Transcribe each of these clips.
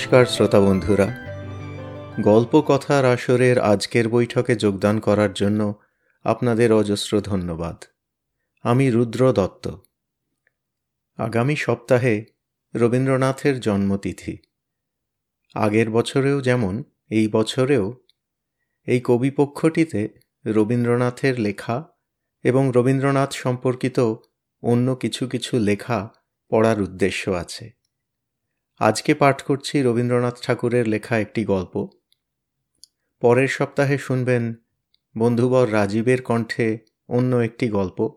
নমস্কার শ্রোতা বন্ধুরা। গল্প কথার আসরের আজকের বৈঠকে যোগদান করার জন্য আপনাদের অজস্র ধন্যবাদ। আমি রুদ্র দত্ত। আগামী সপ্তাহে রবীন্দ্রনাথের জন্মতিথি। আগের বছরেও যেমন, এই বছরেও এই কবিপক্ষটিতে রবীন্দ্রনাথের লেখা এবং রবীন্দ্রনাথ সম্পর্কিত অন্য কিছু কিছু লেখা পড়ার উদ্দেশ্য আছে। আজকে পাঠ করছি রবীন্দ্রনাথ ঠাকুরের লেখা একটি গল্প। পরের সপ্তাহে শুনবেন বন্ধুবর রাজীবের কণ্ঠে অন্য একটি গল্প।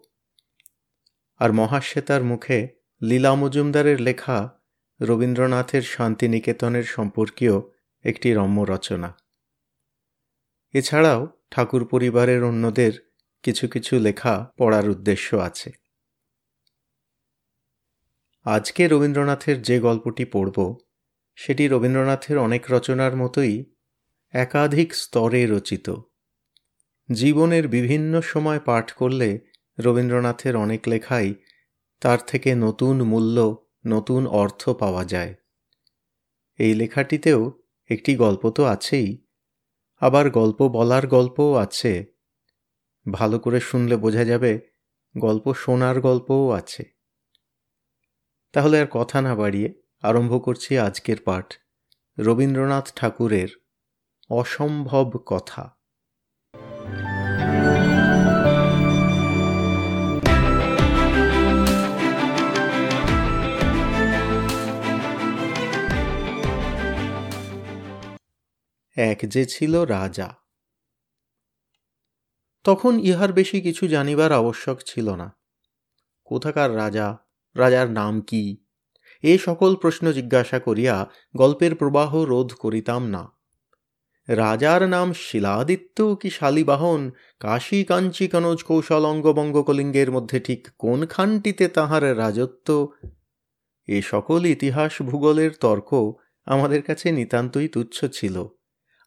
আর মহাশ্বেতার মুখে লীলা মজুমদারের লেখা রবীন্দ্রনাথের শান্তিনিকেতনের সম্পর্কীয় একটি রম্য রচনা। এছাড়াও ঠাকুর পরিবারের অন্যদের কিছু কিছু লেখা পড়ার উদ্দেশ্য আছে। আজকে রবীন্দ্রনাথের যে গল্পটি পড়ব, সেটি রবীন্দ্রনাথের অনেক রচনার মতোই একাধিক স্তরে রচিত। জীবনের বিভিন্ন সময় পাঠ করলে রবীন্দ্রনাথের অনেক লেখাই তার থেকে নতুন মূল্য, নতুন অর্থ পাওয়া যায়। এই লেখাটিতেও একটি গল্প তো আছেই, আবার গল্প বলার গল্পও আছে। ভালো করে শুনলে বোঝা যাবে, গল্প শোনার গল্পও আছে। তাহলে আর কথা না বাড়িয়ে আরম্ভ করছি আজকের পাঠ রবীন্দ্রনাথ ঠাকুরের অসম্ভব কথা। এক যে ছিল রাজা। তখন ইহার বেশি কিছু জানিবার আবশ্যক ছিল না। কোথাকার রাজা রাজার নাম কি? এ সকল প্রশ্ন জিজ্ঞাসা করিয়া গল্পের প্রবাহ রোধ করিতাম না। রাজার নাম শিলাদিত্য কি শালিবাহন? কাশী কাঞ্চি কনজ কৌশল অঙ্গবঙ্গ কলিঙ্গের মধ্যে ঠিক কোনখানটিতে তাহার রাজত্ব? এ সকল ইতিহাস ভূগোলের তর্ক আমাদের কাছে নিতান্তই তুচ্ছ ছিল।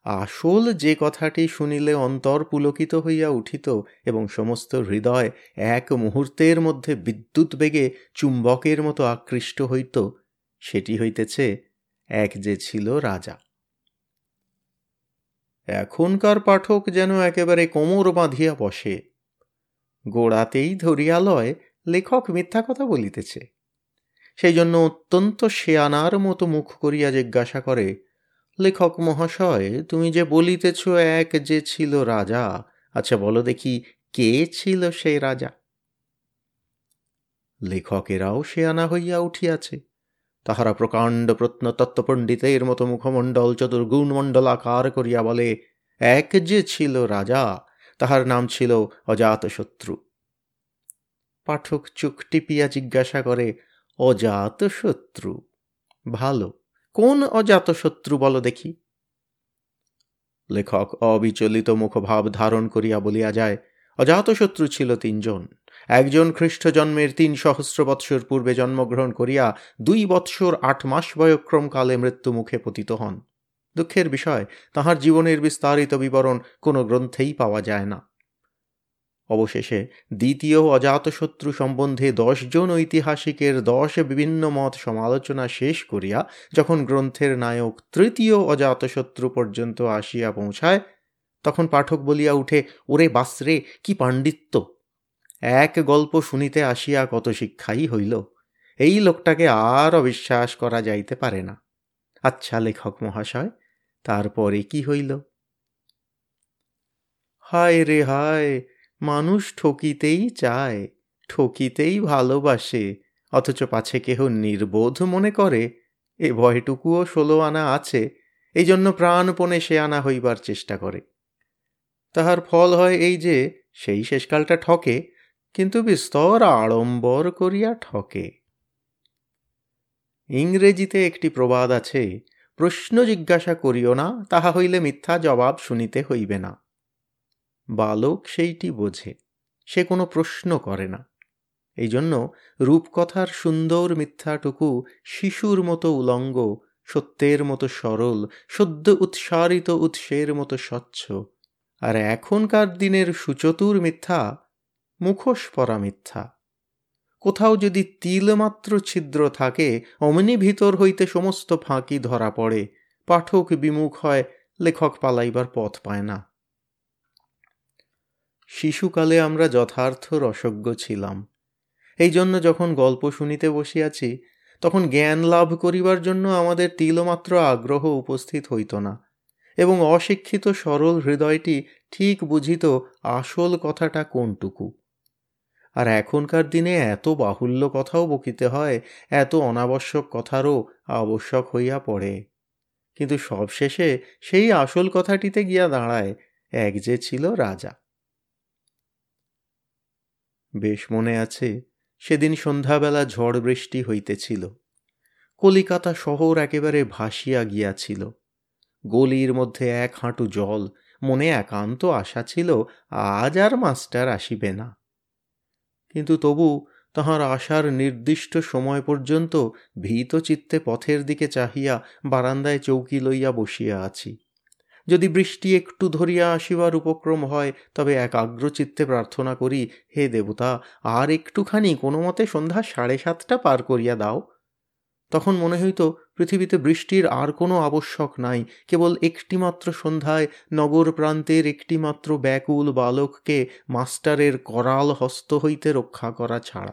আসল যে কথাটি শুনিলে অন্তর পুলকিত হইয়া উঠিত এবং সমস্ত হৃদয় এক মুহূর্তের মধ্যে বিদ্যুৎ বেগে চুম্বকের মতো আকৃষ্ট হইত, সেটি হইতেছে এক যে ছিল রাজা। এখনকার পাঠক যেন একেবারে কোমর বাঁধিয়া বসে, গোড়াতেই ধরিয়া লয় লেখক মিথ্যা কথা বলিতেছে। সেই জন্য অত্যন্ত শেয়ানার মতো মুখ করিয়া জিজ্ঞাসা করে লেখক মহাশয়, তুমি যে বলিতেছ এক যে ছিল রাজা আচ্ছা বলো দেখি কে ছিল সেই রাজা? লেখকেরাও সে আনা হইয়া উঠিয়াছে। তাহারা প্রকাণ্ড প্রত্নতত্ত্ব পণ্ডিতের মতো মুখমণ্ডল চতুর্গুণ মণ্ডল আকার করিয়া বলে, এক যে ছিল রাজা, তাহার নাম ছিল অজাতশত্রু পাঠক চোখ টিপিয়া জিজ্ঞাসা করে অজাতশত্রু ভালো। কোন অজাতশত্রু বল দেখি? লেখক অবিচলিত মুখভাব ধারণ করিয়া বলিয়া যায় অজাতশত্রু ছিল তিনজন। একজন খ্রিস্ট জন্মের তিন সহস্র বৎসর পূর্বে জন্মগ্রহণ করিয়া দুই বৎসর আট মাস বয়ক্রমকালে মৃত্যুমুখে পতিত হন। দুঃখের বিষয়, তাহার জীবনের বিস্তারিত বিবরণ কোনো গ্রন্থেই পাওয়া যায় না। অবশেষে দ্বিতীয় অজাতশত্রু সম্বন্ধে দশজন ঐতিহাসিকের দশ বিভিন্ন মত সমালোচনা শেষ করিয়া যখন গ্রন্থের নায়ক তৃতীয় অজাতশত্রু পর্যন্ত আসিয়া পৌঁছায়, তখন পাঠক বলিয়া উঠে, ওরে বাসরে, কি পাণ্ডিত্য! এক গল্প শুনিতে আসিয়া কত শিক্ষাই হইল। এই লোকটাকে আর অবিশ্বাস করা যাইতে পারে না। আচ্ছা লেখক মহাশয়, তারপরে কি হইল? হায় রে হায়! মানুষ ঠকিতেই চায়, ঠকিতেই ভালোবাসে, অথচ পাছে কেহ নির্বোধ মনে করে, এ ভয়টুকুও ষোলো আনা আছে এই জন্য প্রাণপণে সে আনা হইবার চেষ্টা করে। তাহার ফল হয় এই যে, সেই শেষকালটা ঠকে, কিন্তু বিস্তর আড়ম্বর করিয়া ঠকে। ইংরেজিতে একটি প্রবাদ আছে, প্রশ্ন জিজ্ঞাসা করিও না, তাহা হইলে মিথ্যা জবাব শুনিতে হইবে না। বালক সেইটি বোঝে, সে কোনো প্রশ্ন করে না। এই জন্য রূপকথার সুন্দর মিথ্যাটুকু শিশুর মতো উলঙ্গ, সত্যের মতো সরল, সদ্য উৎসারিত উৎসের মতো স্বচ্ছ, আর এখনকার দিনের সুচতুর মিথ্যা মুখোশ পরা মিথ্যা। কোথাও যদি তিলমাত্র ছিদ্র থাকে, অমনি ভিতর হইতে সমস্ত ফাঁকি ধরা পড়ে, পাঠক বিমুখ হয়, লেখক পালাইবার পথ পায় না। শিশুকালে আমরা যথার্থ রসজ্ঞ ছিলাম। এই জন্য যখন গল্প শুনিতে বসিয়াছি, তখন জ্ঞান লাভ করিবার জন্য আমাদের তিলমাত্র আগ্রহ উপস্থিত হইত না এবং অশিক্ষিত সরল হৃদয়টি ঠিক বুঝিত আসল কথাটা কোনটুকু? আর এখনকার দিনে এত বাহুল্য কথাও বকিতে হয়, এত অনাবশ্যক কথারও আবশ্যক হইয়া পড়ে। কিন্তু সবশেষে সেই আসল কথাটিতে গিয়া দাঁড়ায় এক যে ছিল রাজা। বেশ মনে আছে, সেদিন সন্ধ্যাবেলা ঝড় বৃষ্টি হইতেছিল। কলিকাতা শহর একেবারে ভাসিয়া গিয়াছিল। গলির মধ্যে এক হাঁটু জল, মনে একান্ত আশা ছিল আজ আর মাস্টার আসিবে না। কিন্তু তবু তাহার আসার নির্দিষ্ট সময় পর্যন্ত ভীত চিত্তে পথের দিকে চাহিয়া বারান্দায় চৌকি লইয়া বসিয়া আছি। যদি বৃষ্টি একটু ধরিয়া আসিবার উপক্রম হয়, তবে এক আগ্রচিত্তে প্রার্থনা করি, হে দেবতা, আর একটুখানি কোনো মতে সন্ধ্যা সাড়ে সাতটা পার করিয়া দাও। তখন মনে হইত, পৃথিবীতে বৃষ্টির আর কোনো আবশ্যক নাই, কেবল একটিমাত্র সন্ধ্যায় নগর প্রান্তের একটিমাত্র ব্যাকুল বালককে মাস্টারের করাল হস্ত হইতে রক্ষা করা ছাড়া।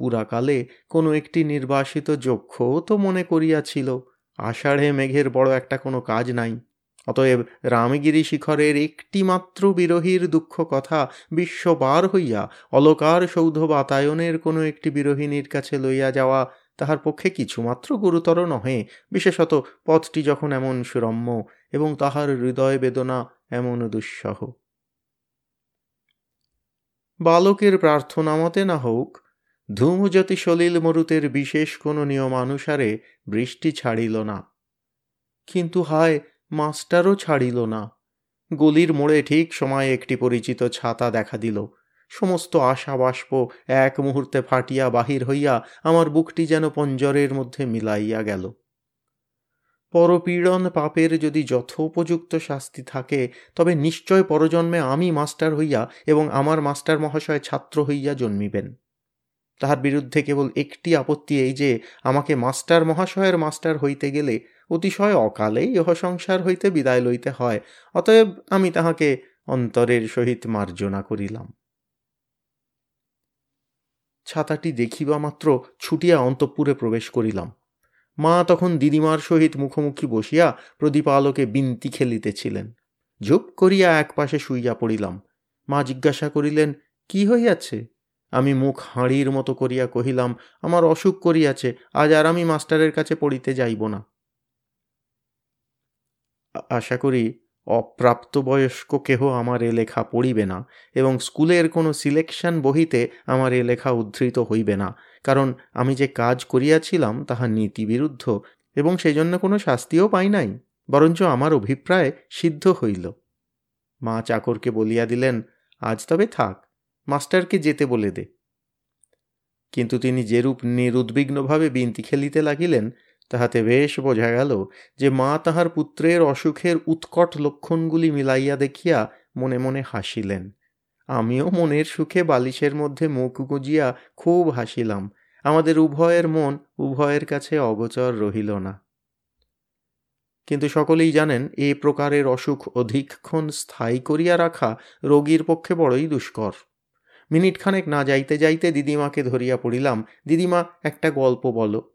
পুরাকালে কোনো একটি নির্বাসিত যক্ষও তো মনে করিয়াছিল। আষাঢ়ে মেঘের বড় একটা কোনো কাজ নাই। অতএব রামগিরি শিখরের একটিমাত্র বিরোহীর দুঃখ কথা বিশ্ববার হইয়া অলকার সৌধ বাতায়নের কোনো একটি বিরোহিনীর কাছে লইয়া যাওয়া তাহার পক্ষে কিছুমাত্র গুরুতর নহে। বিশেষত পথটি যখন এমন সুরম্য এবং তাহার হৃদয় বেদনা এমন দুঃসহ। বালকের প্রার্থনা মতে না হোক ধূমজ্যোতি সলিল মরুতের বিশেষ কোনো নিয়মানুসারে বৃষ্টি ছাড়িল না। কিন্তু হায়, মাস্টারও ছাড়িল না। গলির মোড়ে ঠিক সময়ে একটি পরিচিত ছাতা দেখা দিল। সমস্ত আশা বাষ্প এক মুহূর্তে ফাটিয়া বাহির হইয়া আমার বুকটি যেন পঞ্জরের মধ্যে মিলাইয়া গেল। পরপীড়ন পাপের যদি যথোপযুক্ত শাস্তি থাকে, তবে নিশ্চয় পরজন্মে আমি মাস্টার হইয়া এবং আমার মাস্টার মহাশয় ছাত্র হইয়া জন্মিবেন। তাহার বিরুদ্ধে কেবল একটি আপত্তি এই যে, আমাকে মাস্টার মহাশয়ের মাস্টার হইতে গেলে অতিশয় অকালেই ইহ সংসার হইতে বিদায় লইতে হয়, অতএব আমি তাহাকে অন্তরের সহিত মার্জনা করিলাম। ছাতাটি দেখিবা মাত্র ছুটিয়া অন্তঃপুরে প্রবেশ করিলাম। মা তখন দিদিমার সহিত মুখোমুখি বসিয়া প্রদীপ আলোকে বিন্তি খেলিতেছিলেন। ঝুপ করিয়া একপাশে শুইয়া পড়িলাম। মা জিজ্ঞাসা করিলেন, কি হইয়াছে? আমি মুখ হাঁড়ির মতো করিয়া কহিলাম, আমার অসুখ করিয়াছে, আজ আর আমি মাস্টারের কাছে পড়িতে যাইব না। আশা করি অপ্রাপ্তবয়স্ক কেহ আমার এ লেখা পড়িবে না এবং স্কুলের কোনো সিলেকশন বহিতে আমার এ লেখা উদ্ধৃত হইবে না, কারণ আমি যে কাজ করিয়াছিলাম তাহা নীতিবিরুদ্ধ এবং সেই জন্য কোনো শাস্তিও পাই নাই, বরঞ্চ আমার অভিপ্রায় সিদ্ধ হইল। মা চাকরকে বলিয়া দিলেন, আজ তবে থাক মাস্টারকে যেতে বলে দে। কিন্তু তিনি যেরূপ নিরুদ্বিগ্নভাবে বিনতি খেলিতে লাগিলেন, তাহাতে বেশ বোঝা গেল যে মা তাহার পুত্রের অসুখের উৎকট লক্ষণগুলি মিলাইয়া দেখিয়া মনে মনে হাসিলেন। আমিও মনের সুখে বালিশের মধ্যে মুখ গুজিয়া খুব হাসিলাম। আমাদের উভয়ের মন উভয়ের কাছে অগোচর রহিল না। কিন্তু সকলেই জানেন, এ প্রকারের অসুখ অধিকক্ষণ স্থায়ী করিয়া রাখা রোগীর পক্ষে বড়ই দুষ্কর। মিনিটখানেক না যাইতে যাইতে দিদিমাকে ধরিয়া পড়িলাম। দিদিমা, একটা গল্প বলো।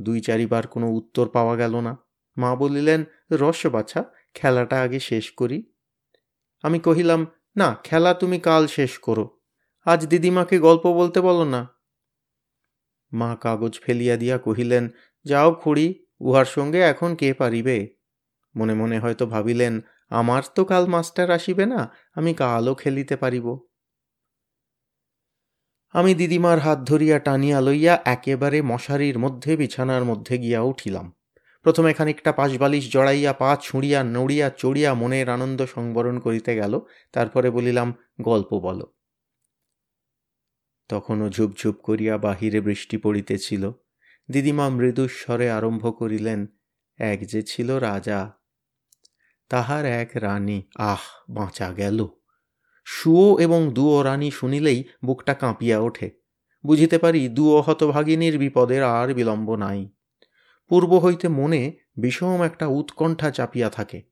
দুই চারিবার কোনো উত্তর পাওয়া গেল না। মা বলিলেন, রস বাছা, খেলাটা আগে শেষ করি। আমি কহিলাম, না, খেলা তুমি কাল শেষ করো। আজ দিদিমাকে গল্প বলতে বলো না। মা কাগজ ফেলিয়া দিয়া কহিলেন, যাও খুড়ি, উহার সঙ্গে এখন কে পারিবে? মনে মনে হয়তো ভাবিলেন, আমার তো কাল মাস্টার আসিবে না, আমি কালও খেলিতে পারিব। আমি দিদিমার হাত ধরিয়া টানিয়া লইয়া একেবারে মশারির মধ্যে, বিছানার মধ্যে গিয়া উঠিলাম। প্রথমে খানিকটা পাশবালিশ জড়াইয়া, পা ছুঁড়িয়া, নড়িয়া, চড়িয়া মনের আনন্দ সংবরণ করিতে গেল, তারপরে বলিলাম, গল্প বলো। তখনও ঝুপঝুপ করিয়া বাহিরে বৃষ্টি পড়িতেছিল। দিদিমা মৃদুস্বরে আরম্ভ করিলেন, এক যে ছিল রাজা, তাহার এক রানী, আহ, বাঁচা গেল। সুও এবং দুও রানী শুনিলেই বুকটা কাঁপিয়া ওঠে। বুঝিতে পারি দুও হতভাগিনীর বিপদের আর বিলম্ব নাই। পূর্ব হইতে মনে বিষম একটা উৎকণ্ঠা চাপিয়া থাকে।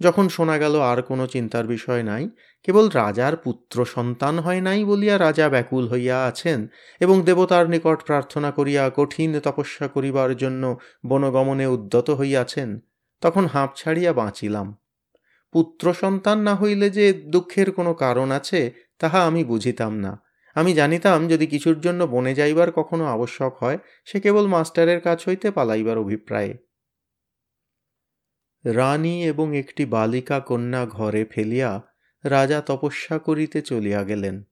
যখন শোনা গেল আর কোনো চিন্তার বিষয় নাই, কেবল রাজার পুত্র সন্তান হয় নাই বলিয়া রাজা ব্যাকুল হইয়া আছেন এবং দেবতার নিকট প্রার্থনা করিয়া কঠিন তপস্যা করিবার জন্য বনগমনে উদ্যত হইয়াছেন, তখন হাঁপ ছাড়িয়া বাঁচিলাম। পুত্র সন্তান না হইলে যে দুঃখের কোনো কারণ আছে, তাহা আমি বুঝিতাম না। আমি জানিতাম, যদি কিছুর জন্য বনে যাইবার কখনো আবশ্যক হয়, সে কেবল মাস্টারের কাছ হইতে পালাইবার অভিপ্রায়ে। রানী এবং একটি বালিকা কন্যা ঘরে ফেলিয়া রাজা তপস্যা করিতে চলিয়া গেলেন।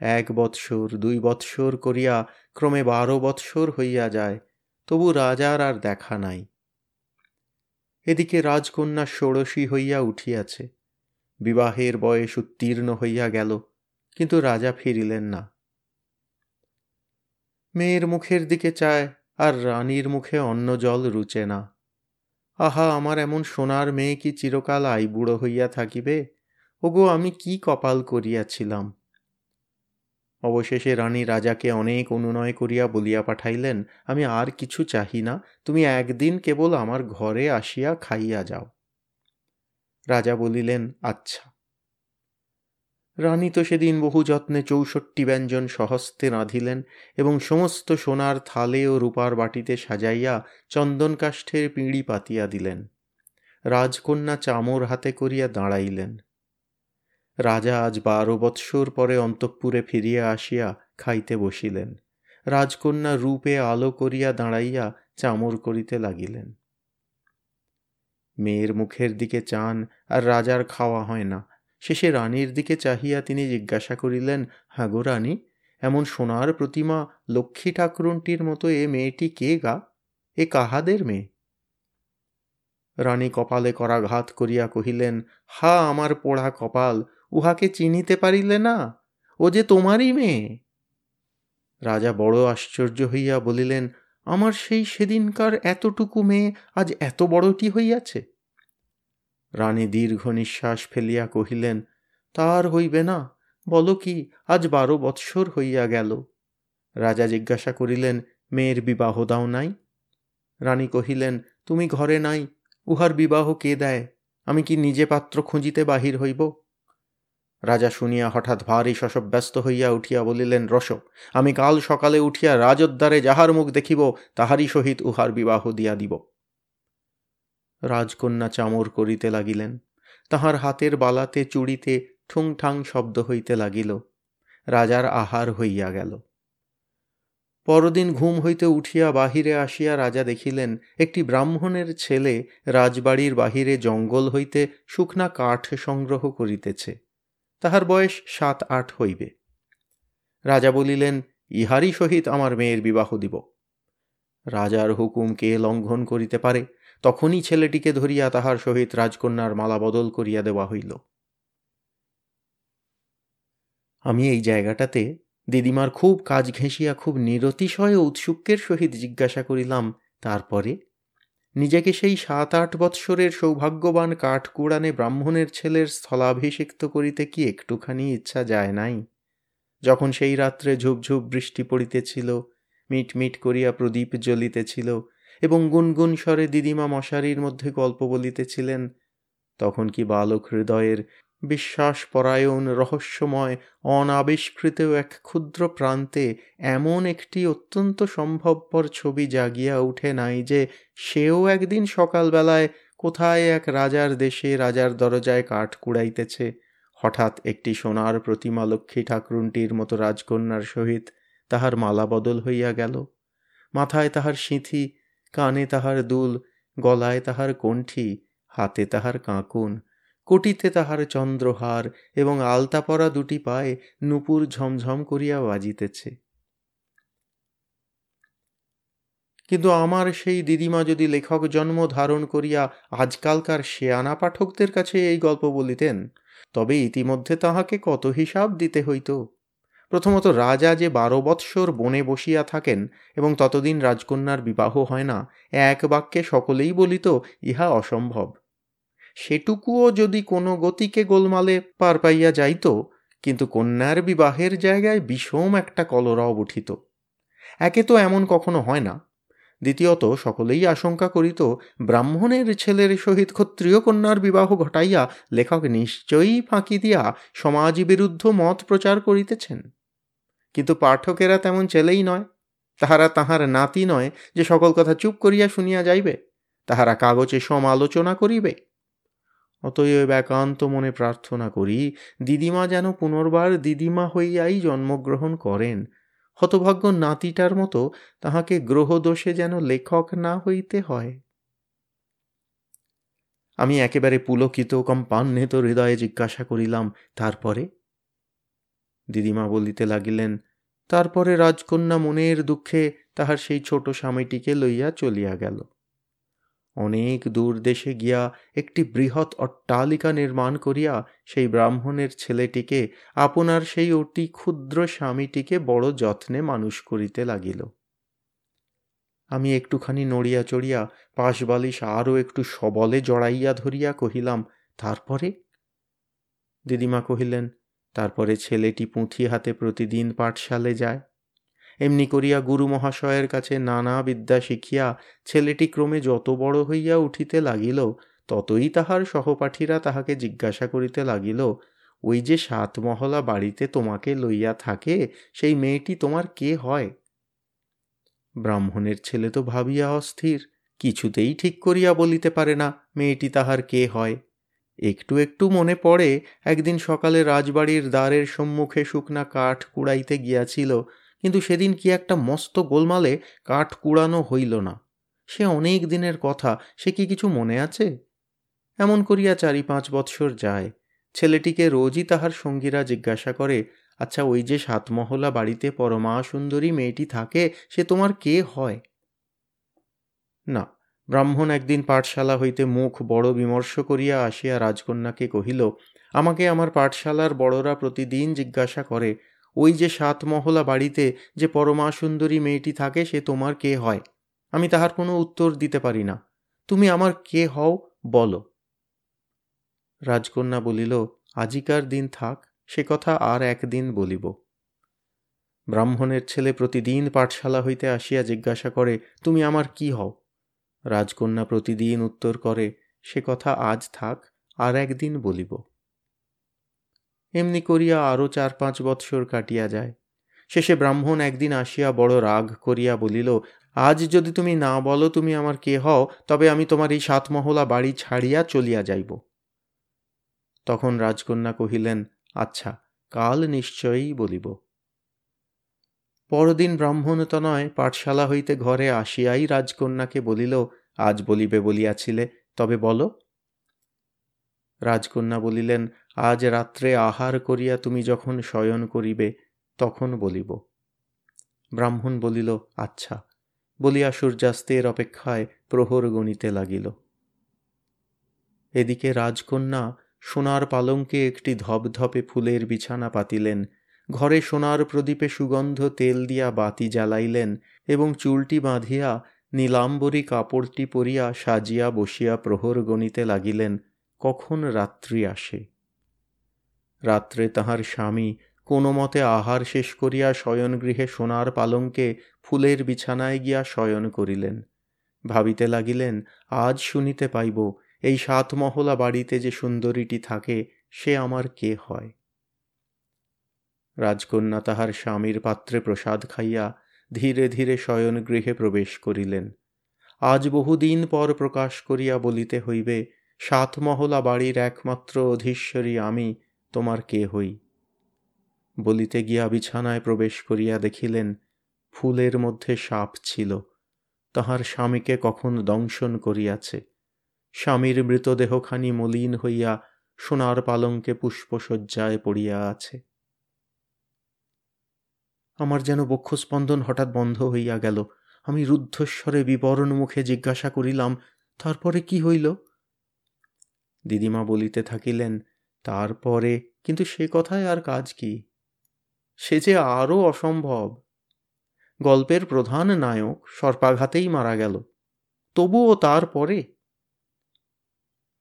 এক বৎসর, দুই বৎসর করিয়া ক্রমে বারো বৎসর হইয়া যায়, তবু রাজার আর দেখা নাই। এদিকে রাজকন্যা ষোড়শী হইয়া উঠিয়াছে। বিবাহের বয়স উত্তীর্ণ হইয়া গেল, কিন্তু রাজা ফিরিলেন না। মেয়ের মুখের দিকে চায় আর রানীর মুখে অন্ন জল রুচে না। আহা, আমার এমন সোনার মেয়ে কি চিরকাল আইবুড়ো হইয়া থাকিবে? ওগো, আমি কি কপাল করিয়াছিলাম? অবশেষে রানী রাজাকে অনেক অনুনয় করিয়া বলিয়া পাঠাইলেন, আমি আর কিছু চাহি না, তুমি একদিন কেবল আমার ঘরে আসিয়া খাইয়া যাও। রাজা বলিলেন আচ্ছা। রানী তো সেদিন বহু যত্নে চৌষট্টি ব্যঞ্জন সহস্তে রাঁধিলেন এবং সমস্ত সোনার থালে ও রূপার বাটিতে সাজাইয়া চন্দন কাষ্ঠের পিঁড়ি পাতিয়া দিলেন। রাজকন্যা চামর হাতে করিয়া দাঁড়াইলেন। রাজা আজ বারো বৎসর পরে অন্তঃপুরে ফিরিয়া আসিয়া খাইতে বসিলেন। রাজকন্যা রূপে আলো করিয়া দাঁড়াইয়া চামর করিতে লাগিলেন। মেয়ের মুখের দিকে চান আর রাজার খাওয়া হয় না। শেষে রানীর দিকে চাহিয়া তিনি জিজ্ঞাসা করিলেন হাগো রানী, এমন সোনার প্রতিমা লক্ষ্মী ঠাকুরনটির মতো এ মেয়েটি কে গা? এ কাহাদের মেয়ে? রানী কপালে করাঘাত করিয়া কহিলেন, হা, আমার পোড়া কপাল উহাকে চিনিতে পারিলে না? ও যে তোমারই মেয়ে। রাজা বড় আশ্চর্য হইয়া বলিলেন, আমার সেই সেদিনকার এতটুকু মেয়ে আজ এত বড়টি হইয়াছে? রানী দীর্ঘ নিঃশ্বাস ফেলিয়া কহিলেন তার হইবে না। বলো কি, আজ বারো বৎসর হইয়া গেল। রাজা জিজ্ঞাসা করিলেন, মেয়ের বিবাহ দাও নাই? রানী কহিলেন, তুমি ঘরে নাই। উহার বিবাহ কে দেয়? আমি কি নিজে পাত্র খুঁজিতে বাহির হইব? রাজা শুনিয়া হঠাৎ ভারী শশব ব্যস্ত হইয়া উঠিয়া বলিলেন রস আমি কাল সকালে উঠিয়া রাজোদ্দারে যাহার মুখ দেখিব, তাহারই সহিত উহার বিবাহ দিয়া দিব। রাজকন্যা চামর করিতে লাগিলেন। তাহার হাতের বালাতে চুড়িতে ঠুংঠাং শব্দ হইতে লাগিল। রাজার আহার হইয়া গেল। পরদিন ঘুম হইতে উঠিয়া বাহিরে আসিয়া রাজা দেখিলেন, একটি ব্রাহ্মণের ছেলে রাজবাড়ির বাহিরে জঙ্গল হইতে শুকনা কাঠ সংগ্রহ করিতেছে। তাহার বয়স সাত আট হইবে। রাজা বলিলেন, ইহারই সহিত আমার মেয়ের বিবাহ দিব। রাজার হুকুম কে লঙ্ঘন করিতে পারে, তখনই ছেলেটিকে ধরিয়া তাহার সহিত রাজকন্যার মালা বদল করিয়া দেওয়া হইল। আমি এই জায়গাটাতে দিদিমার খুব কাজ ঘেঁষিয়া খুব নিরতিশয় উৎসুকের সহিত জিজ্ঞাসা করিলাম, তারপরে? নিজেকে সেই সাত আট বৎসরের সৌভাগ্যবান কাঠকুড়ানে ব্রাহ্মণের ছেলের স্থলাভিষিক্ত করিতে কি একটুখানি ইচ্ছা যায় নাই? যখন সেই রাত্রে ঝুপঝুপ বৃষ্টি পড়িতেছিল মিট মিট করিয়া প্রদীপ জ্বলিতেছিল এবং গুনগুন স্বরে দিদিমা মশারির মধ্যে গল্প বলিতেছিলেন, তখন কি বালক হৃদয়ের বিশ্বাসপরায়ণ, রহস্যময়, অনাবিষ্কৃত এক ক্ষুদ্র প্রান্তে এমন একটি অত্যন্ত সম্ভবপর ছবি জাগিয়া উঠে নাই যে সেও একদিন সকালবেলায় কোথায় এক রাজার দেশে রাজার দরজায় কাঠ কুড়াইতেছে। হঠাৎ একটি সোনার প্রতিমা লক্ষ্মী ঠাকুরুনটির মতো রাজকন্যার সহিত তাহার মালা বদল হইয়া গেল। মাথায় তাহার সিঁথি, কানে তাহার দুল, গলায় তাহার কণ্ঠি, হাতে তাহার কাঁকুন কোটিতে তাহার চন্দ্রহার এবং আলতা পরা দুটি পায়ে নুপুর ঝমঝম করিয়া বাজিতেছে। কিন্তু আমার সেই দিদিমা যদি লেখক জন্ম ধারণ করিয়া আজকালকার শেয়ানা পাঠকদের কাছে এই গল্প বলিতেন, তবে ইতিমধ্যে তাহাকে কত হিসাব দিতে হইত? প্রথমত রাজা যে বারো বৎসর বনে বসিয়া থাকেন এবং ততদিন রাজকন্যার বিবাহ হয় না, এক বাক্যে সকলেই বলিত, ইহা অসম্ভব। সেটুকুও যদি কোনো গতিকে গোলমালে পার পাইয়া যাইত, কিন্তু কন্যার বিবাহের জায়গায় বিষম একটা কলরব উঠিত। একে তো এমন কখনো হয় না। দ্বিতীয়ত, সকলেই আশঙ্কা করিত, ব্রাহ্মণের ছেলের সহিত ক্ষত্রিয় কন্যার বিবাহ ঘটাইয়া লেখক নিশ্চয়ই ফাঁকি দিয়া সমাজ বিরুদ্ধ মত প্রচার করিতেছেন। কিন্তু পাঠকেরা তেমন ছেলেই নয়। তাহারা তাহার নাতি নয় যে সকল কথা চুপ করিয়া শুনিয়া যাইবে। তাহারা কাগজে সমালোচনা করিবে। অতএব একান্ত মনে প্রার্থনা করি, দিদিমা যেন পুনর্বার দিদিমা হইয়াই জন্মগ্রহণ করেন। হতভাগ্য নাতিটার মতো তাহাকে গ্রহদোষে যেন লেখক না হইতে হয়। আমি একেবারে পুলকিত কম্পান্বিত হৃদয়ে জিজ্ঞাসা করিলাম, তারপরে? দিদিমা বলিতে লাগিলেন, তারপরে রাজকন্যা মনের দুঃখে তাহার সেই ছোট স্বামীটিকে লইয়া চলিয়া গেল। অনেক দূর দেশে গিয়া একটি বৃহৎ অট্টালিকা নির্মাণ করিয়া সেই ব্রাহ্মণের ছেলেটিকে, আপনার সেই অতি ক্ষুদ্র স্বামীটিকে বড় যত্নে মানুষ করিতে লাগিল। আমি একটুখানি নড়িয়া চড়িয়া পাশবালিশ আরও একটু সবলে জড়াইয়া ধরিয়া কহিলাম, তারপরে? দিদিমা কহিলেন, তারপরে ছেলেটি পুঁথি হাতে প্রতিদিন পাঠশালে যায়। এমনি করিয়া গুরু মহাশয়ের কাছে নানা বিদ্যা শিখিয়া ছেলেটি ক্রমে যত বড় হইয়া উঠিতে লাগিল, ততই তাহার সহপাঠীরা তাহাকে জিজ্ঞাসা করিতে লাগিল, ওই যে সাত মহলা বাড়িতে তোমাকে লইয়া থাকে, সেই মেয়েটি তোমার কে হয়? ব্রাহ্মণের ছেলে তো ভাবিয়া অস্থির, কিছুতেই ঠিক করিয়া বলিতে পারে না, মেয়েটি তাহার কে হয়? একটু একটু মনে পড়ে, একদিন সকালে রাজবাড়ির দ্বারের সম্মুখে শুকনা কাঠ কুড়াইতে গিয়াছিল কিন্তু সেদিন কি একটা মস্ত গোলমালে কাঠ কুড়ানো হইল না? সে অনেক দিনের কথা, সে কি কিছু মনে আছে? এমন করিয়া চারি পাঁচ বৎসর যায়। ছেলেটিকে রোজই তাহার সঙ্গীরা জিজ্ঞাসা করে আচ্ছা ওই যে সাতমহলা বাড়িতে পরমা সুন্দরী মেয়েটি থাকে, সে তোমার কে হয়? না, ব্রাহ্মণ একদিন পাঠশালা হইতে মুখ বড় বিমর্ষ করিয়া আসিয়া রাজকন্যাকে কহিল, আমাকে আমার পাঠশালার বড়রা প্রতিদিন জিজ্ঞাসা করে ওই যে সাত মহলা বাড়িতে যে পরমা সুন্দরী মেয়েটি থাকে, সে তোমার কে হয়? আমি তাহার কোনো উত্তর দিতে পারি না। তুমি আমার কে হও, বলো। রাজকন্যা বলিল, আজিকার দিন থাক, সে কথা আর একদিন বলিব। ব্রাহ্মণের ছেলে প্রতিদিন পাঠশালা হইতে আসিয়া জিজ্ঞাসা করে, তুমি আমার কি হও? রাজকন্যা প্রতিদিন উত্তর করে, সে কথা আজ থাক, আর একদিন বলিব। এমনি করিয়া আরও চার পাঁচ বৎসর কাটিয়া যায়। শেষে ব্রাহ্মণ একদিন আসিয়া বড় রাগ করিয়া বলিল, আজ যদি তুমি না বলো তুমি আমার কে হও, তবে আমি তোমার এই সাতমহলা বাড়ি ছাড়িয়া চলিয়া যাইব তখন রাজকন্যা কহিলেন আচ্ছা কাল নিশ্চয়ই বলিব। পরদিন ব্রাহ্মণ তো নয়, পাঠশালা হইতে ঘরে আসিয়াই রাজকন্যাকে বলিল, আজ বলিবে বলিয়াছিলে, তবে বলো রাজকন্যা বলিলেন, আজ রাত্রে আহার করিয়া তুমি যখন শয়ন করিবে, তখন বলিব। ব্রাহ্মণ বলিল আচ্ছা। বলিয়া সূর্যাস্তের অপেক্ষায় প্রহর গণিতে লাগিল। এদিকে রাজকন্যা সোনার পালঙ্কে একটি ধপধপে ফুলের বিছানা পাতিলেন, ঘরে সোনার প্রদীপে সুগন্ধ তেল দিয়া বাতি জ্বালাইলেন এবং চুলটি বাঁধিয়া নীলাম্বরী কাপড়টি পরিয়া সাজিয়া বসিয়া প্রহর গণিতে লাগিলেন। কখন রাত্রি আসে? রাত্রে তাহার স্বামী কোনো মতে আহার শেষ করিয়া শয়নগৃহে সোনার পালঙ্কে ফুলের বিছানায় গিয়া শয়ন করিলেন। ভাবিতে লাগিলেন, আজ শুনিতে পাইব, এই সাতমহলা বাড়িতে যে সুন্দরীটি থাকে, সে আমার কে হয়? রাজকন্যা তাহার স্বামীর পাত্রে প্রসাদ খাইয়া ধীরে ধীরে শয়নগৃহে প্রবেশ করিলেন। আজ বহুদিন পর প্রকাশ করিয়া বলিতে হইবে সাতমহলা বাড়ির একমাত্র অধীশ্বরী আমি, তোমার কে হই? বলিতে গিয়া বিছানায় প্রবেশ করিয়া দেখিলেন, ফুলের মধ্যে সাপ ছিল। তাহার স্বামীকে কখন দংশন করিয়াছে? স্বামীর মৃতদেহখানি মলিন হইয়া সোনার পালঙ্কে পুষ্পসজ্জায় পড়িয়া আছে। আমার যেন বক্ষস্পন্দন হঠাৎ বন্ধ হইয়া গেল। আমি রুদ্ধস্বরে বিবরণ মুখে জিজ্ঞাসা করিলাম, তারপরে কি হইল? দিদিমা বলিতে থাকিলেন, তারপরে? কিন্তু সে কথায় আর কাজ কি? সে যে আরও অসম্ভব। গল্পের প্রধান নায়ক সর্পাঘাতেই মারা গেল। তবুও তারপরে?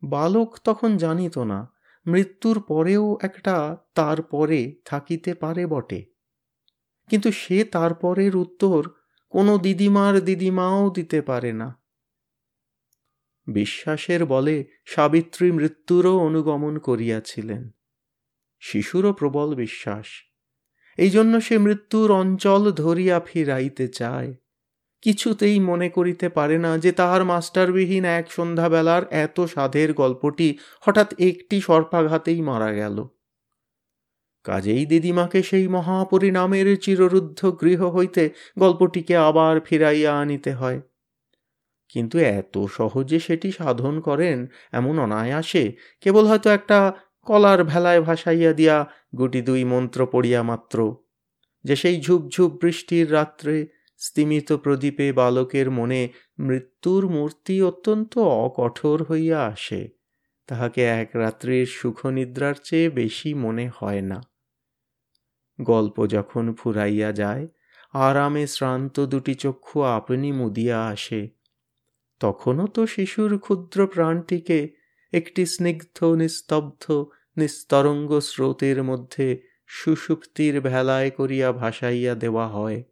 বালক তখন জানিত না, মৃত্যুর পরেও একটা তারপরে থাকিতে পারে বটে। কিন্তু সে তারপরের উত্তর কোনো দিদিমার দিদিমাও দিতে পারে না। বিশ্বাসের বলে সাবিত্রী মৃত্যুরও অনুগমন করিয়াছিলেন। শিশুরও প্রবল বিশ্বাস। এই জন্য সে মৃত্যুর অঞ্চল ধরিয়া ফিরাইতে চায়। কিছুতেই মনে করিতে পারে না যে তাহার মাস্টারবিহীন এক সন্ধ্যাবেলার এত সাধের গল্পটি হঠাৎ একটি সর্পাঘাতেই মারা গেল। কাজেই দিদিমাকে সেই মহাপরিণামের চিররুদ্ধ গৃহ হইতে গল্পটিকে আবার ফিরাইয়া আনিতে হয়। কিন্তু এত সহজে সেটি সাধন করেন এমন অনায়াসে কেবল হয়তো একটা কলার ভেলায় ভাসাইয়া দিয়া গুটি দুই মন্ত্র পড়িয়া মাত্র। যে সেই ঝুপঝুপ বৃষ্টির রাত্রে স্তিমিত প্রদীপে বালকের মনে মৃত্যুর মূর্তি অত্যন্ত অকঠোর হইয়া আসে, তাহাকে এক রাত্রির সুখনিদ্রার চেয়ে বেশি মনে হয় না। গল্প যখন ফুরাইয়া যায়, আরামে শ্রান্ত দুটি চক্ষু আপনি মুদিয়া আসে। তখনও তো শিশুর ক্ষুদ্র প্রাণটিকে একটি স্নিগ্ধ, নিস্তব্ধ, নিস্তরঙ্গ স্রোতের মধ্যে সুষুপ্তির ভেলায় করিয়া ভাসাইয়া দেওয়া হয়।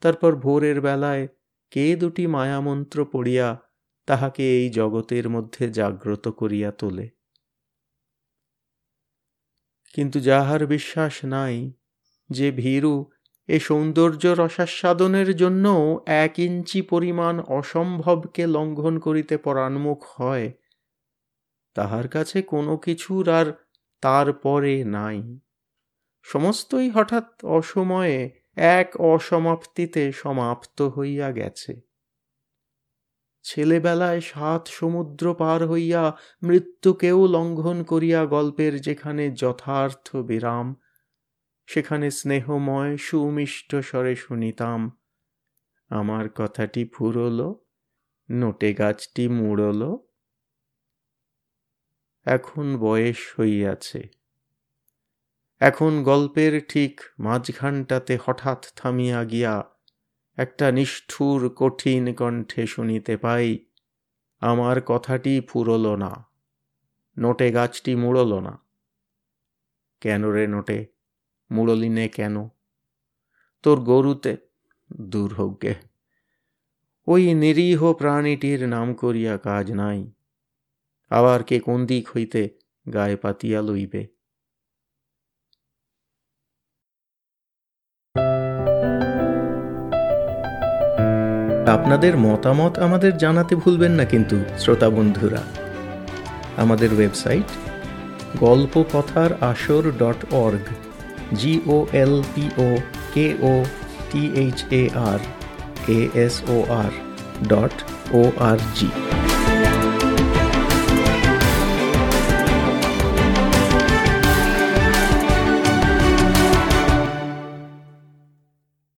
তারপর ভোরের বেলায় কে দুটি মায়ামন্ত্র পড়িয়া তাহাকে এই জগতের মধ্যে জাগ্রত করিয়া তোলে। কিন্তু যাহার বিশ্বাস নাই, যে ভীরু এ সৌন্দর্য রসাস্বাদনের জন্য এক ইঞ্চি পরিমাণ অসম্ভবকে লঙ্ঘন করিতে পরাণমুখ হয়। তাহার কাছে কোনো কিছুর আর তার পরে নাই। সমস্তই হঠাৎ অসময়ে এক অসমাপ্তিতে সমাপ্ত হইয়া গেছে। ছেলেবেলায় সাত সমুদ্র পার হইয়া মৃত্যুকেও লঙ্ঘন করিয়া গল্পের যেখানে যথার্থ বিরাম সেখানে স্নেহময়, সুমিষ্ট স্বরে শুনিতাম। আমার কথাটি ফুরল, নোটে গাছটি মুড়ল। এখন বয়স হইয়াছে। এখন গল্পের ঠিক মাঝখানটাতে হঠাৎ থামিয়া গিয়া একটা নিষ্ঠুর কঠিন কণ্ঠে শুনিতে পাই, আমার কথাটি ফুরল না, নোটে গাছটি মুড়ল না। কেন রে নোটে? মুড়লিনে কেন? তোর গরুতে দুর্ভোগ্যে। ওই নিরীহ প্রাণীটির নাম করিয়া কাজ নাই। আবার কে কোন দিক হইতে গায়ে পাতিয়া লইবে? আপনাদের মতামত আমাদের জানাতে ভুলবেন না কিন্তু, শ্রোতা বন্ধুরা। আমাদের website Golpo Kothar Asor dot org. G O L P O K O T H A R A S O R dot O R G.